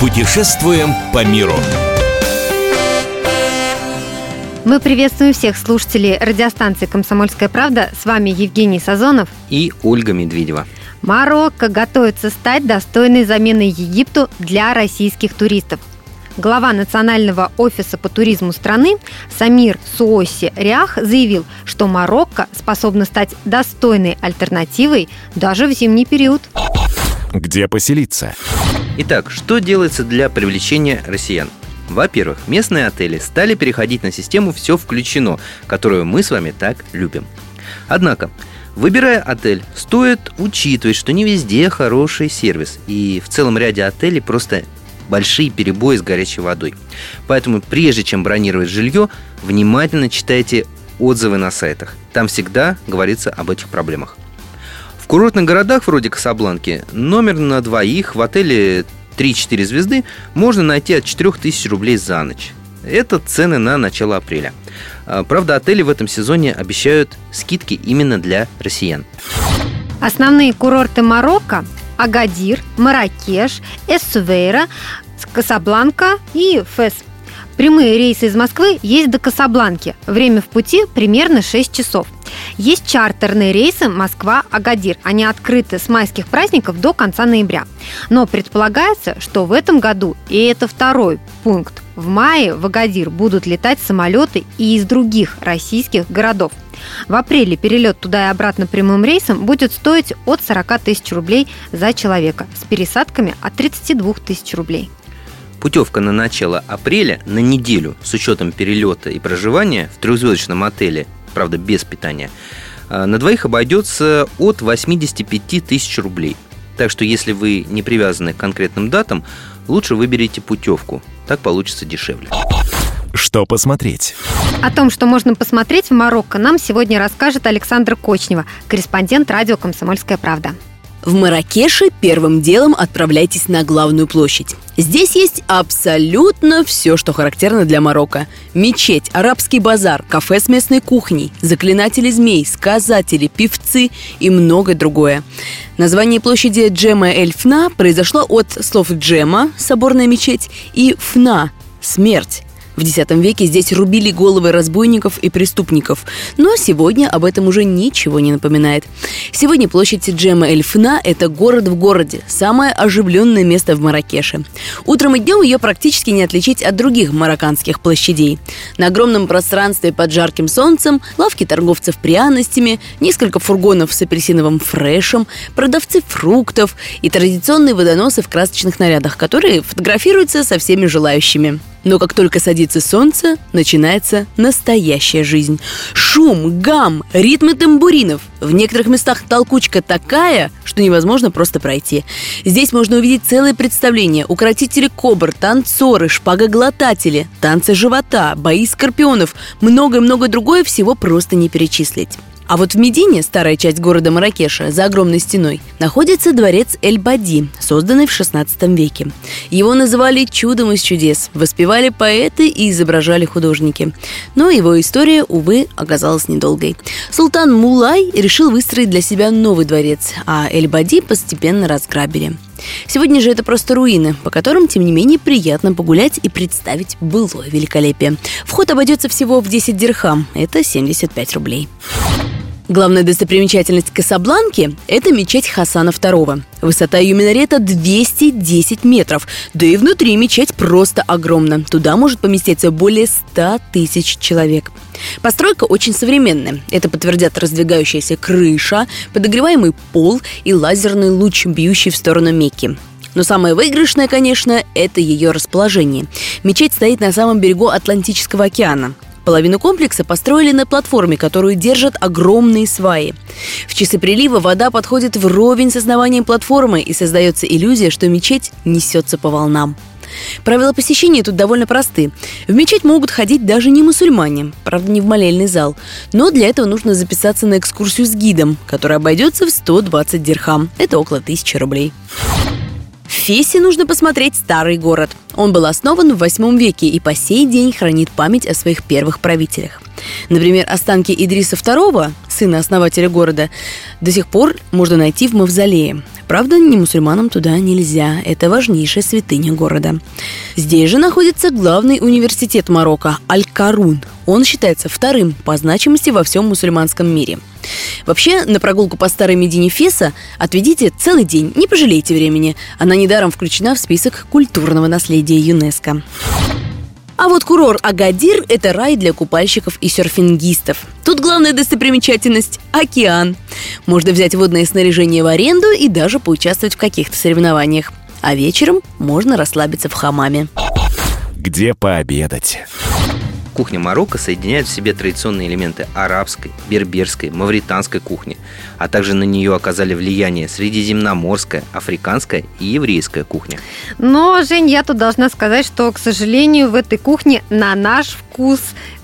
Путешествуем по миру. Мы приветствуем всех слушателей радиостанции «Комсомольская правда». С вами Евгений Сазонов и Ольга Медведева. Марокко готовится стать достойной заменой Египту для российских туристов. Глава Национального офиса по туризму страны Самир Суоси Рях заявил, что Марокко способна стать достойной альтернативой даже в зимний период. Где поселиться? Итак, что делается для привлечения россиян? Во-первых, местные отели стали переходить на систему «все включено», которую мы с вами так любим. Однако, выбирая отель, стоит учитывать, что не везде хороший сервис, и в целом ряде отелей просто большие перебои с горячей водой. Поэтому прежде чем бронировать жилье, внимательно читайте отзывы на сайтах. Там всегда говорится об этих проблемах. Курортных городах вроде Касабланки номер на двоих в отеле 3-4 звезды можно найти от 4000 рублей за ночь. Это цены на начало апреля. А, правда, отели в этом сезоне обещают скидки именно для россиян. Основные курорты Марокко – Агадир, Маракеш, Эссувейра, Касабланка и Фес. Прямые рейсы из Москвы есть до Касабланки. Время в пути примерно 6 часов. Есть чартерные рейсы Москва-Агадир. Они открыты с майских праздников до конца ноября. Но предполагается, что в этом году, и это второй пункт, в мае в Агадир будут летать самолеты и из других российских городов. В апреле перелет туда и обратно прямым рейсом будет стоить от 40 тысяч рублей за человека с пересадками от 32 тысяч рублей. Путевка на начало апреля на неделю с учетом перелета и проживания в трехзвездочном отеле правда, без питания, а, на двоих обойдется от 85 тысяч рублей. Так что если вы не привязаны к конкретным датам, лучше выберите путевку. Так получится дешевле. Что посмотреть? О том, что можно посмотреть в Марокко, нам сегодня расскажет Александра Кочнева, корреспондент радио «Комсомольская правда». В Маракеше первым делом отправляйтесь на главную площадь. Здесь есть абсолютно все, что характерно для Марокко. Мечеть, арабский базар, кафе с местной кухней, заклинатели змей, сказатели, певцы и многое другое. Название площади Джема Эль-Фна произошло от слов «джема» – соборная мечеть, и «фна» – смерть. В X веке здесь рубили головы разбойников и преступников, но сегодня об этом уже ничего не напоминает. Сегодня площадь Джема Эльфна – это город в городе, самое оживленное место в Маракеше. Утром и днем ее практически не отличить от других марокканских площадей. На огромном пространстве под жарким солнцем лавки торговцев пряностями, несколько фургонов с апельсиновым фрешем, продавцы фруктов и традиционные водоносы в красочных нарядах, которые фотографируются со всеми желающими. Но как только садится солнце, начинается настоящая жизнь. Шум, гам, ритмы тамбуринов. В некоторых местах толкучка такая, что невозможно просто пройти. Здесь можно увидеть целое представление. Укротители кобр, танцоры, шпагоглотатели, танцы живота, бои скорпионов, многое-многое другое всего просто не перечислить. А вот в Медине, старая часть города Маракеша, за огромной стеной, находится дворец Эль-Бади, созданный в XVI веке. Его называли «чудом из чудес», воспевали поэты и изображали художники. Но его история, увы, оказалась недолгой. Султан Мулай решил выстроить для себя новый дворец, а Эль-Бади постепенно разграбили. Сегодня же это просто руины, по которым, тем не менее, приятно погулять и представить былое великолепие. Вход обойдется всего в 10 дирхам, это 75 рублей. Главная достопримечательность Касабланки – это мечеть Хасана II. Высота ее минарета 210 метров. Да и внутри мечеть просто огромна. Туда может поместиться более 100 тысяч человек. Постройка очень современная. Это подтвердят раздвигающаяся крыша, подогреваемый пол и лазерный луч, бьющий в сторону Мекки. Но самое выигрышное, конечно, это ее расположение. Мечеть стоит на самом берегу Атлантического океана. Половину комплекса построили на платформе, которую держат огромные сваи. В часы прилива вода подходит вровень с основанием платформы и создается иллюзия, что мечеть несется по волнам. Правила посещения тут довольно просты. В мечеть могут ходить даже не мусульмане, правда, не в молельный зал. Но для этого нужно записаться на экскурсию с гидом, который обойдется в 120 дирхам. Это около 1000 рублей. В Фесе нужно посмотреть старый город. Он был основан в 8 веке и по сей день хранит память о своих первых правителях. Например, останки Идриса II, сына основателя города, до сих пор можно найти в мавзолее. Правда, не мусульманам туда нельзя. Это важнейшая святыня города. Здесь же находится главный университет Марокко – Аль-Карун. Он считается вторым по значимости во всем мусульманском мире. Вообще, на прогулку по старой Медине Феса отведите целый день, не пожалейте времени. Она недаром включена в список культурного наследия ЮНЕСКо. А вот курорт Агадир – это рай для купальщиков и серфингистов. Тут главная достопримечательность – океан. Можно взять водное снаряжение в аренду и даже поучаствовать в каких-то соревнованиях. А вечером можно расслабиться в хамаме. Где пообедать? Кухня Марокко соединяет в себе традиционные элементы арабской, берберской, мавританской кухни, а также на нее оказали влияние средиземноморская, африканская и еврейская кухня. Но, Жень, я тут должна сказать, что, к сожалению, в этой кухне на наш вкус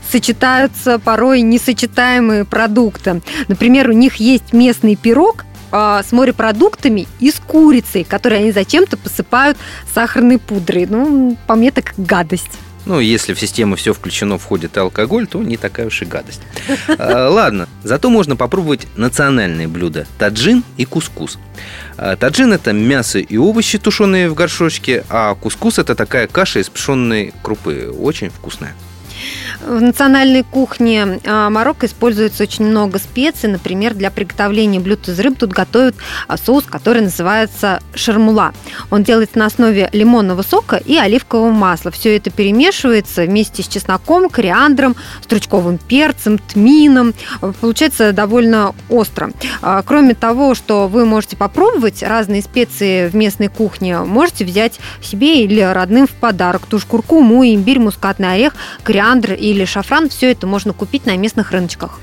сочетаются порой несочетаемые продукты. Например, у них есть местный пирог, а, с морепродуктами и с курицей, которые они зачем-то посыпают сахарной пудрой. Ну, по мне так гадость. Ну, если в систему все включено, входит и алкоголь, то не такая уж и гадость. А, ладно, зато можно попробовать национальные блюда – таджин и кускус. А, таджин – это мясо и овощи, тушеные в горшочке, а кускус – это такая каша из пшенной крупы, очень вкусная. В национальной кухне а, Марокко используется очень много специй. Например, для приготовления блюд из рыб тут готовят а, соус, который называется шармула. Он делается на основе лимонного сока и оливкового масла. Все это перемешивается вместе с чесноком, кориандром, стручковым перцем, тмином. Получается довольно остро. А, кроме того, что вы можете попробовать разные специи в местной кухне, можете взять себе или родным в подарок ту же куркуму, имбирь, мускатный орех, кориандр или шафран, все это можно купить на местных рыночках.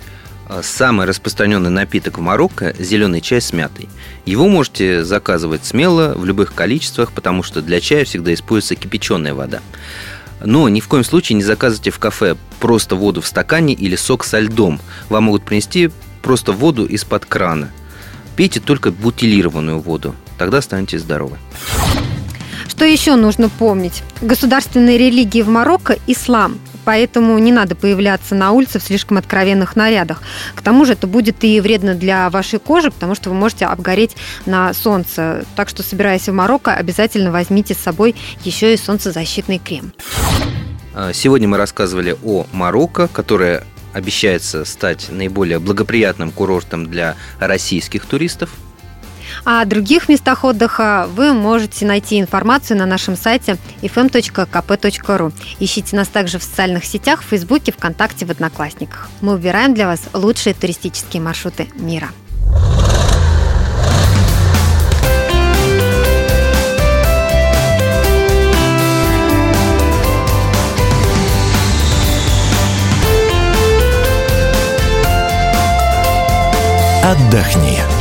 А, самый распространенный напиток в Марокко – зеленый чай с мятой. Его можете заказывать смело, в любых количествах, потому что для чая всегда используется кипяченая вода. Но ни в коем случае не заказывайте в кафе просто воду в стакане или сок со льдом. Вам могут принести просто воду из-под крана. Пейте только бутилированную воду, тогда станете здоровы. Что еще нужно помнить? Государственной религии в Марокко – ислам – поэтому не надо появляться на улице в слишком откровенных нарядах. К тому же это будет и вредно для вашей кожи, потому что вы можете обгореть на солнце. Так что, собираясь в Марокко, обязательно возьмите с собой еще и солнцезащитный крем. А, сегодня мы рассказывали о Марокко, которое обещается стать наиболее благоприятным курортом для российских туристов – о других местах отдыха вы можете найти информацию на нашем сайте fm.kp.ru. Ищите нас также в социальных сетях, в Фейсбуке, ВКонтакте, в Одноклассниках. Мы выбираем для вас лучшие туристические маршруты мира. Отдохни.